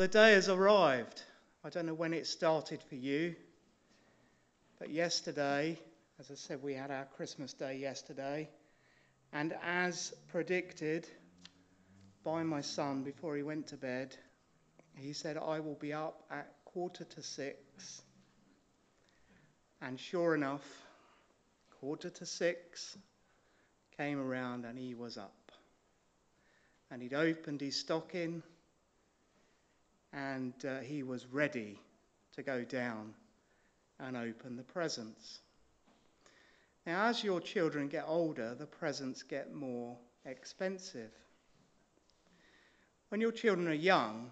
the day has arrived. I don't know when it started for you, but yesterday, as I said, we had our Christmas day yesterday, and as predicted by my son before he went to bed, he said, I will be up at quarter to six. And sure enough, quarter to six came around and he was up. And he'd opened his stocking and uh, he was ready to go down and open the presents. Now, as your children get older, the presents get more expensive. When your children are young,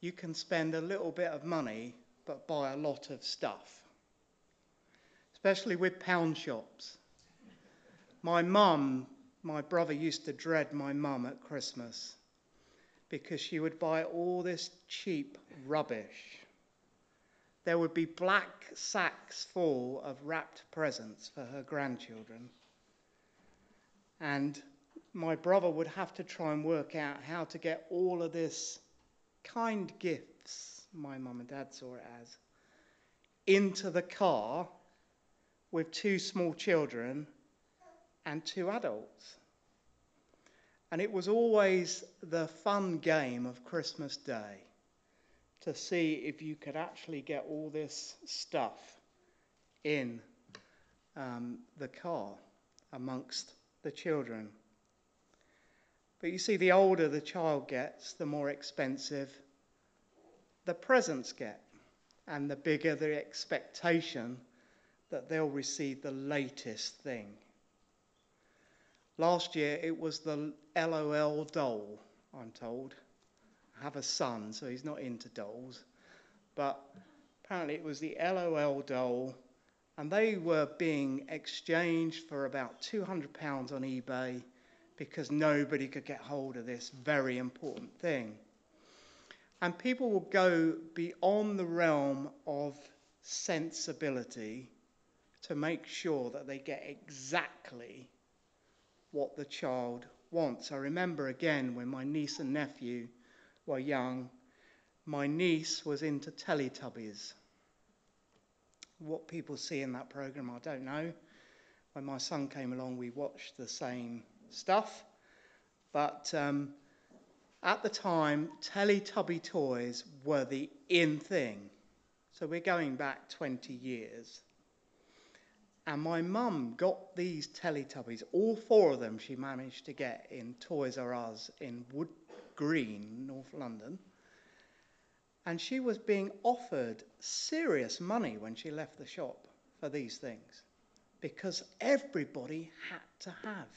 you can spend a little bit of money but buy a lot of stuff, especially with pound shops. My mum, my brother used to dread my mum at Christmas because she would buy all this cheap rubbish. There would be black sacks full of wrapped presents for her grandchildren. And my brother would have to try and work out how to get all of this kind gifts, my mum and dad saw it as, into the car with two small children and two adults. And it was always the fun game of Christmas Day to see if you could actually get all this stuff in um, the car amongst the children. But you see, the older the child gets, the more expensive the presents get, and the bigger the expectation that they'll receive the latest thing. Last year it was the LOL doll, I'm told. I have a son, so he's not into dolls. But apparently it was the LOL doll, and they were being exchanged for about £200 on eBay because nobody could get hold of this very important thing. And people will go beyond the realm of sensibility to make sure that they get exactly what the child wants. I remember again when my niece and nephew were young, my niece was into Teletubbies. What people see in that program, I don't know. When my son came along, we watched the same stuff. But um, at the time, Teletubby toys were the in thing. So we're going back 20 years. And my mum got these Teletubbies, all four of them she managed to get in Toys R Us in Wood Green, North London. And she was being offered serious money when she left the shop for these things because everybody had to have.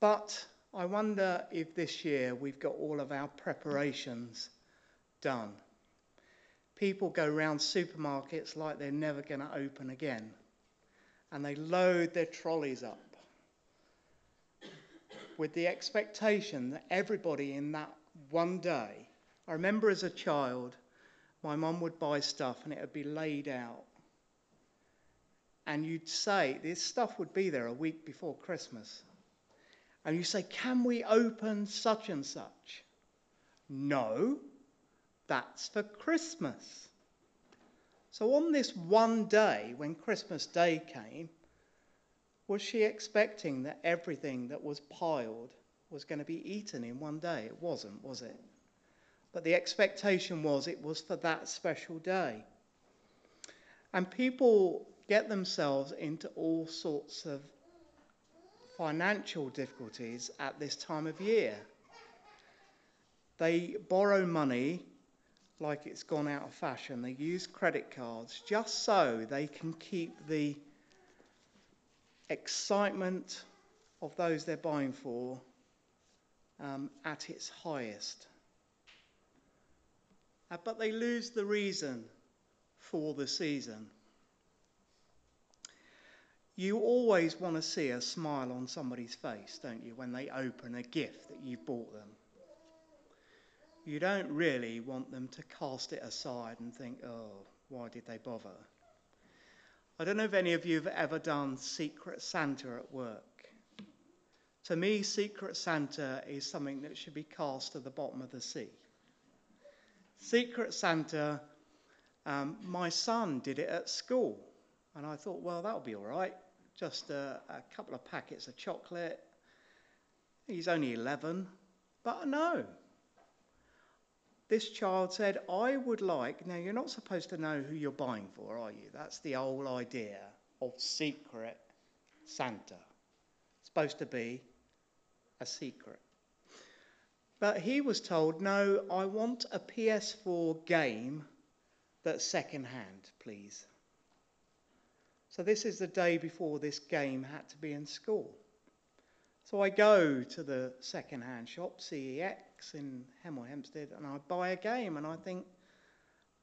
But I wonder if this year we've got all of our preparations done people go around supermarkets like they're never going to open again. And they load their trolleys up with the expectation that everybody in that one day, I remember as a child, my mum would buy stuff and it would be laid out. And you'd say, this stuff would be there a week before Christmas. And you say, can we open such and such? No. That's for Christmas. So, on this one day, when Christmas Day came, was she expecting that everything that was piled was going to be eaten in one day? It wasn't, was it? But the expectation was it was for that special day. And people get themselves into all sorts of financial difficulties at this time of year. They borrow money like it's gone out of fashion. They use credit cards just so they can keep the excitement of those they're buying for um, at its highest. Uh, but they lose the reason for the season. You always want to see a smile on somebody's face, don't you, when they open a gift that you've bought them you don't really want them to cast it aside and think, oh, why did they bother? I don't know if any of you have ever done Secret Santa at work. To me, Secret Santa is something that should be cast to the bottom of the sea. Secret Santa, um, my son did it at school. And I thought, well, that'll be all right. Just a, a couple of packets of chocolate. He's only 11. But no. This child said, I would like. Now, you're not supposed to know who you're buying for, are you? That's the old idea of secret Santa. It's supposed to be a secret. But he was told, no, I want a PS4 game that's second hand, please. So this is the day before this game had to be in school. So I go to the second-hand shop, CEX in Hemel Hempstead, and I buy a game, and I think,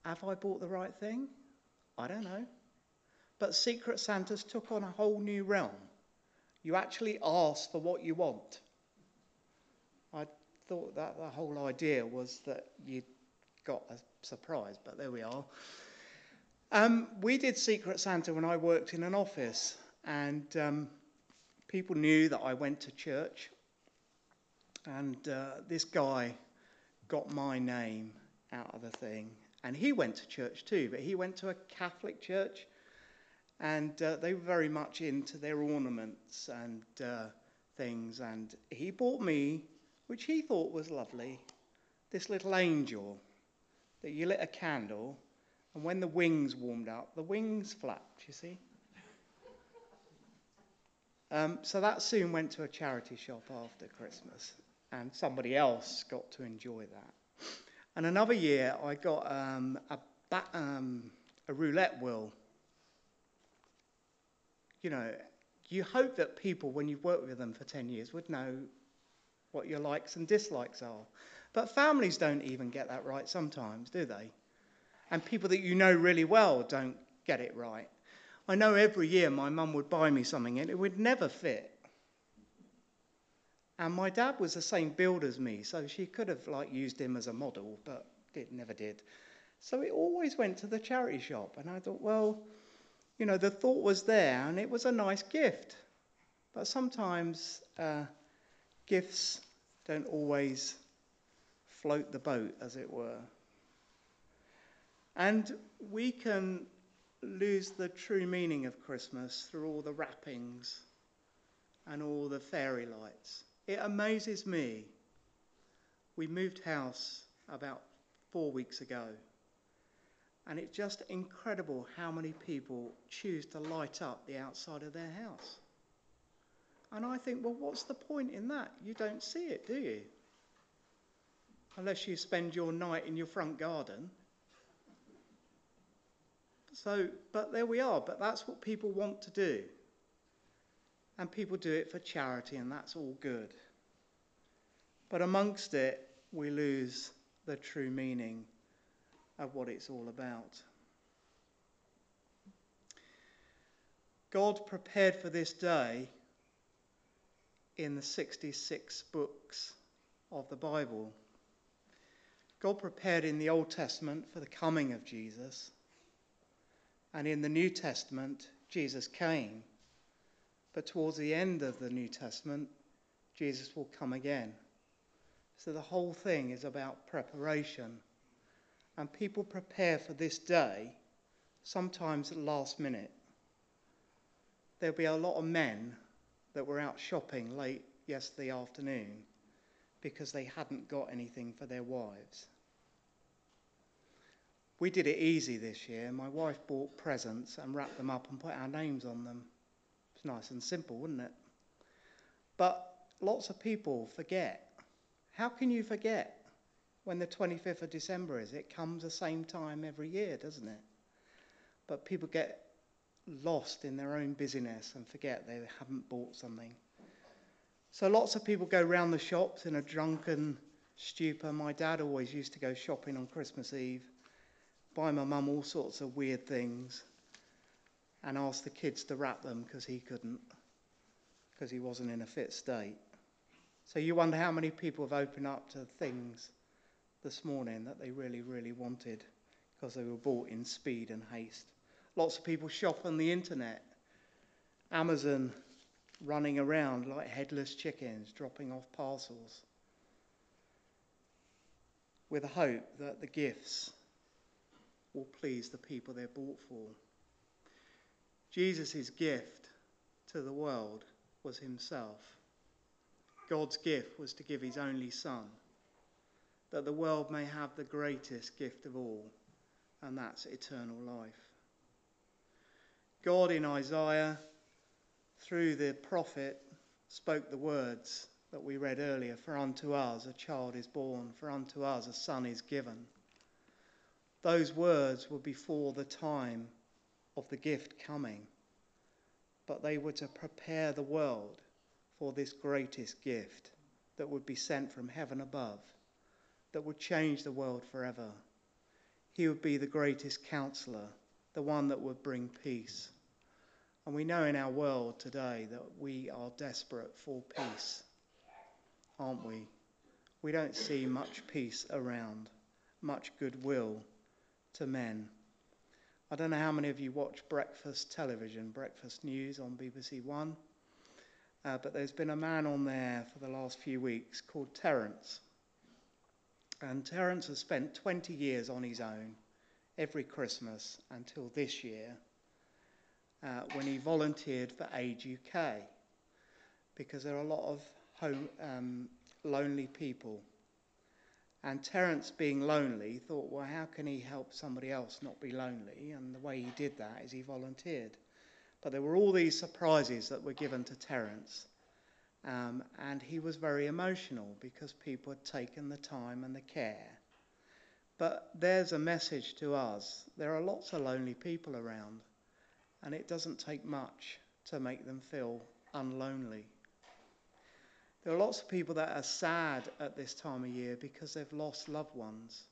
have I bought the right thing? I don't know. But Secret Santas took on a whole new realm. You actually ask for what you want. I thought that the whole idea was that you got a surprise, but there we are. Um, we did Secret Santa when I worked in an office, and um, people knew that I went to church. And uh, this guy got my name out of the thing. And he went to church too, but he went to a Catholic church. And uh, they were very much into their ornaments and uh, things. And he bought me, which he thought was lovely, this little angel that you lit a candle and when the wings warmed up, the wings flapped, you see. Um, so that soon went to a charity shop after Christmas, and somebody else got to enjoy that. And another year, I got um, a, um, a roulette wheel. You know, you hope that people, when you've worked with them for 10 years, would know what your likes and dislikes are. But families don't even get that right sometimes, do they? and people that you know really well don't get it right. I know every year my mum would buy me something and it would never fit. And my dad was the same build as me, so she could have like used him as a model, but it never did. So it always went to the charity shop, and I thought, well, you know, the thought was there, and it was a nice gift. But sometimes uh, gifts don't always float the boat, as it were. And we can lose the true meaning of Christmas through all the wrappings and all the fairy lights. It amazes me. We moved house about four weeks ago, and it's just incredible how many people choose to light up the outside of their house. And I think, well, what's the point in that? You don't see it, do you? Unless you spend your night in your front garden so, but there we are. But that's what people want to do. And people do it for charity, and that's all good. But amongst it, we lose the true meaning of what it's all about. God prepared for this day in the 66 books of the Bible. God prepared in the Old Testament for the coming of Jesus. And in the New Testament, Jesus came. But towards the end of the New Testament, Jesus will come again. So the whole thing is about preparation. And people prepare for this day, sometimes at the last minute. There'll be a lot of men that were out shopping late yesterday afternoon because they hadn't got anything for their wives. We did it easy this year. My wife bought presents and wrapped them up and put our names on them. It's nice and simple, wasn't it? But lots of people forget. How can you forget when the 25th of December is? It comes the same time every year, doesn't it? But people get lost in their own busyness and forget they haven't bought something. So lots of people go round the shops in a drunken stupor. My dad always used to go shopping on Christmas Eve buy my mum all sorts of weird things and ask the kids to wrap them because he couldn't, because he wasn't in a fit state. So you wonder how many people have opened up to things this morning that they really, really wanted because they were bought in speed and haste. Lots of people shop on the internet. Amazon running around like headless chickens, dropping off parcels. with a hope that the gifts will please the people they're bought for. Jesus' gift to the world was himself. God's gift was to give his only Son, that the world may have the greatest gift of all, and that's eternal life. God in Isaiah, through the prophet, spoke the words that we read earlier For unto us a child is born, for unto us a son is given. Those words were before the time of the gift coming, but they were to prepare the world for this greatest gift that would be sent from heaven above, that would change the world forever. He would be the greatest counselor, the one that would bring peace. And we know in our world today that we are desperate for peace, aren't we? We don't see much peace around, much goodwill to men. I don't know how many of you watch breakfast television, breakfast news on BBC One, uh, but there's been a man on there for the last few weeks called Terence. And Terence has spent 20 years on his own every Christmas until this year uh, when he volunteered for Age UK because there are a lot of home, um, lonely people and Terence, being lonely, thought, well, how can he help somebody else not be lonely? And the way he did that is he volunteered. But there were all these surprises that were given to Terence. Um, and he was very emotional because people had taken the time and the care. But there's a message to us. There are lots of lonely people around, and it doesn't take much to make them feel unlonely. There are lots of people that are sad at this time of year because they've lost loved ones.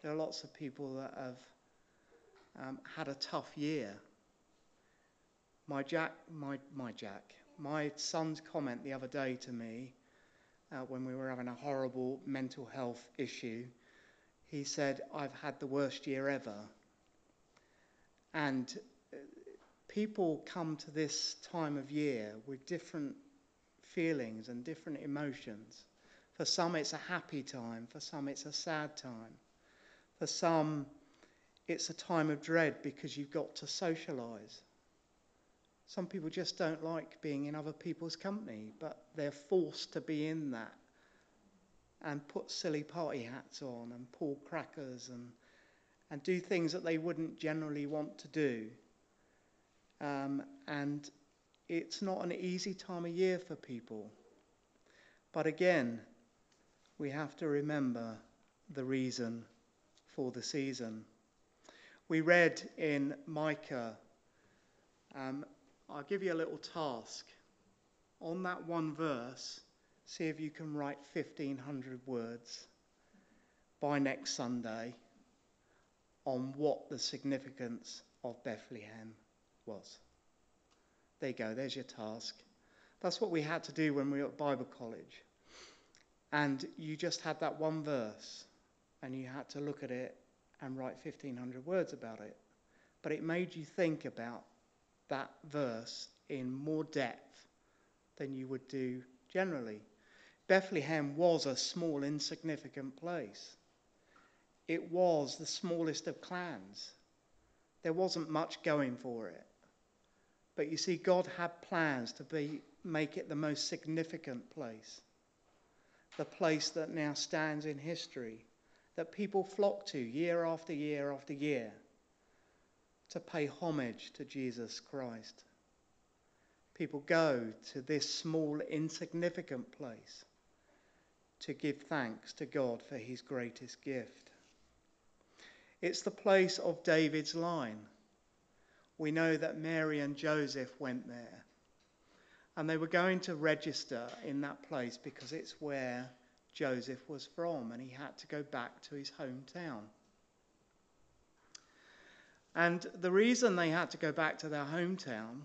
There are lots of people that have um, had a tough year. My Jack, my, my Jack, my son's comment the other day to me uh, when we were having a horrible mental health issue, he said, I've had the worst year ever. And uh, people come to this time of year with different feelings and different emotions. For some, it's a happy time. For some, it's a sad time. For some, it's a time of dread because you've got to socialize. Some people just don't like being in other people's company, but they're forced to be in that and put silly party hats on and pull crackers and, and do things that they wouldn't generally want to do. Um, and it's not an easy time of year for people. But again, we have to remember the reason for the season. We read in Micah, um, I'll give you a little task. On that one verse, see if you can write 1,500 words by next Sunday on what the significance of Bethlehem was. There you go, there's your task. That's what we had to do when we were at Bible college. And you just had that one verse, and you had to look at it and write 1,500 words about it. But it made you think about that verse in more depth than you would do generally. Bethlehem was a small, insignificant place. It was the smallest of clans. There wasn't much going for it. But you see, God had plans to be, make it the most significant place, the place that now stands in history, that people flock to year after year after year to pay homage to Jesus Christ. People go to this small, insignificant place to give thanks to God for his greatest gift. It's the place of David's line we know that Mary and Joseph went there. And they were going to register in that place because it's where Joseph was from and he had to go back to his hometown. And the reason they had to go back to their hometown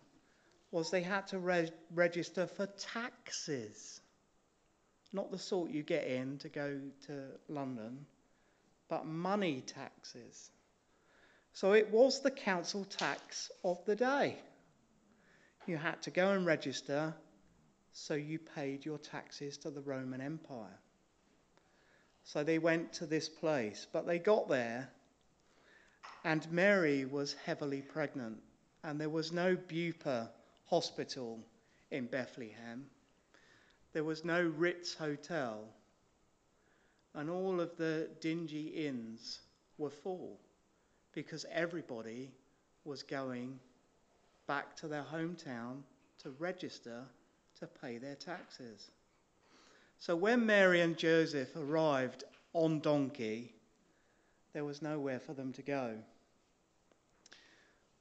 was they had to re- register for taxes. Not the sort you get in to go to London, but money taxes. So it was the council tax of the day. You had to go and register, so you paid your taxes to the Roman Empire. So they went to this place, but they got there, and Mary was heavily pregnant, and there was no Bupa hospital in Bethlehem. There was no Ritz hotel, and all of the dingy inns were full because everybody was going back to their hometown to register to pay their taxes. So when Mary and Joseph arrived on donkey, there was nowhere for them to go.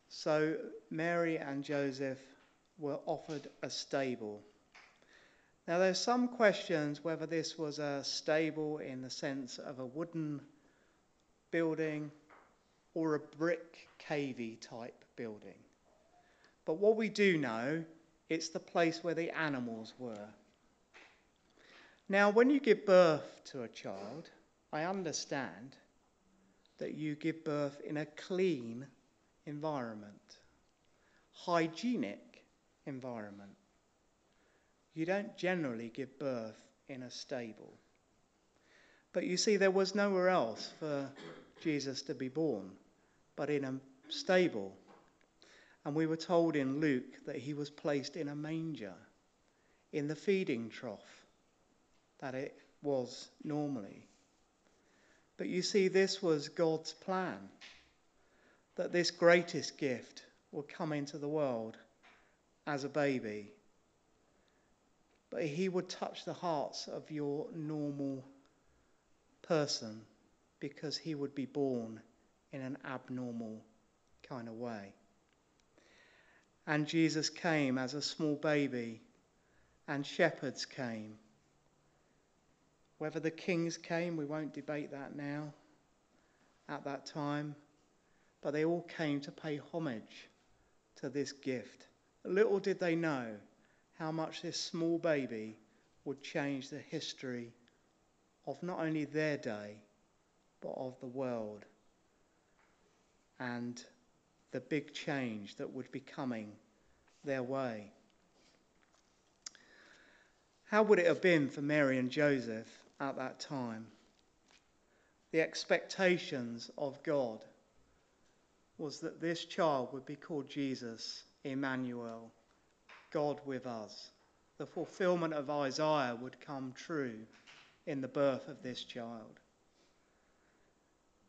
So Mary and Joseph were offered a stable. Now, there's some questions whether this was a stable in the sense of a wooden building or a brick cavey type building. But what we do know, it's the place where the animals were. Now, when you give birth to a child, I understand that you give birth in a clean environment, hygienic environment. You don't generally give birth in a stable. But you see, there was nowhere else for Jesus to be born but in a stable. And we were told in Luke that he was placed in a manger, in the feeding trough that it was normally. But you see, this was God's plan that this greatest gift would come into the world as a baby. But he would touch the hearts of your normal person because he would be born in an abnormal kind of way. And Jesus came as a small baby, and shepherds came. Whether the kings came, we won't debate that now, at that time, but they all came to pay homage to this gift. Little did they know how much this small baby would change the history of not only their day, but of the world and the big change that would be coming their way. How would it have been for Mary and Joseph at that time? The expectations of God was that this child would be called Jesus, Emmanuel, God with us. The fulfillment of Isaiah would come true in the birth of this child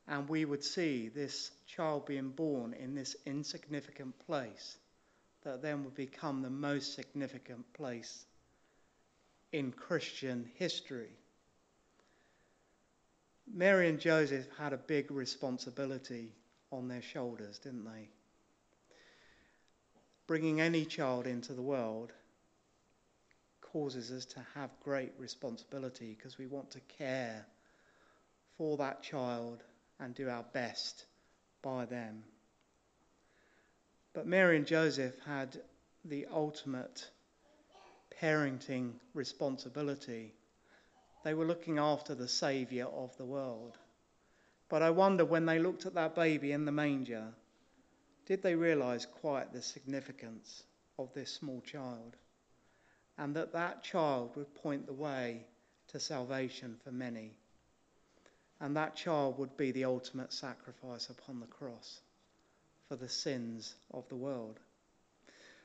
and we would see this child being born in this insignificant place that then would become the most significant place in Christian history. Mary and Joseph had a big responsibility on their shoulders, didn't they? Bringing any child into the world causes us to have great responsibility because we want to care for that child and do our best by them. But Mary and Joseph had the ultimate parenting responsibility. They were looking after the Saviour of the world. But I wonder when they looked at that baby in the manger, did they realize quite the significance of this small child? And that that child would point the way to salvation for many and that child would be the ultimate sacrifice upon the cross for the sins of the world.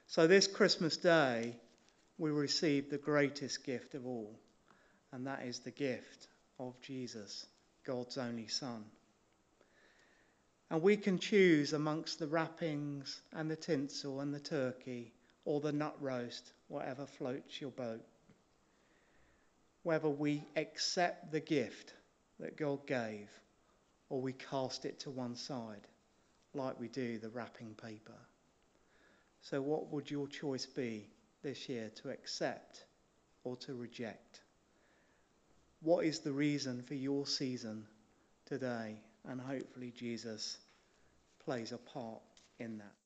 So, this Christmas day, we receive the greatest gift of all, and that is the gift of Jesus, God's only Son. And we can choose amongst the wrappings and the tinsel and the turkey or the nut roast, whatever floats your boat, whether we accept the gift that God gave, or we cast it to one side, like we do the wrapping paper. So, what would your choice be this year to accept or to reject? What is the reason for your season today? And hopefully, Jesus plays a part in that.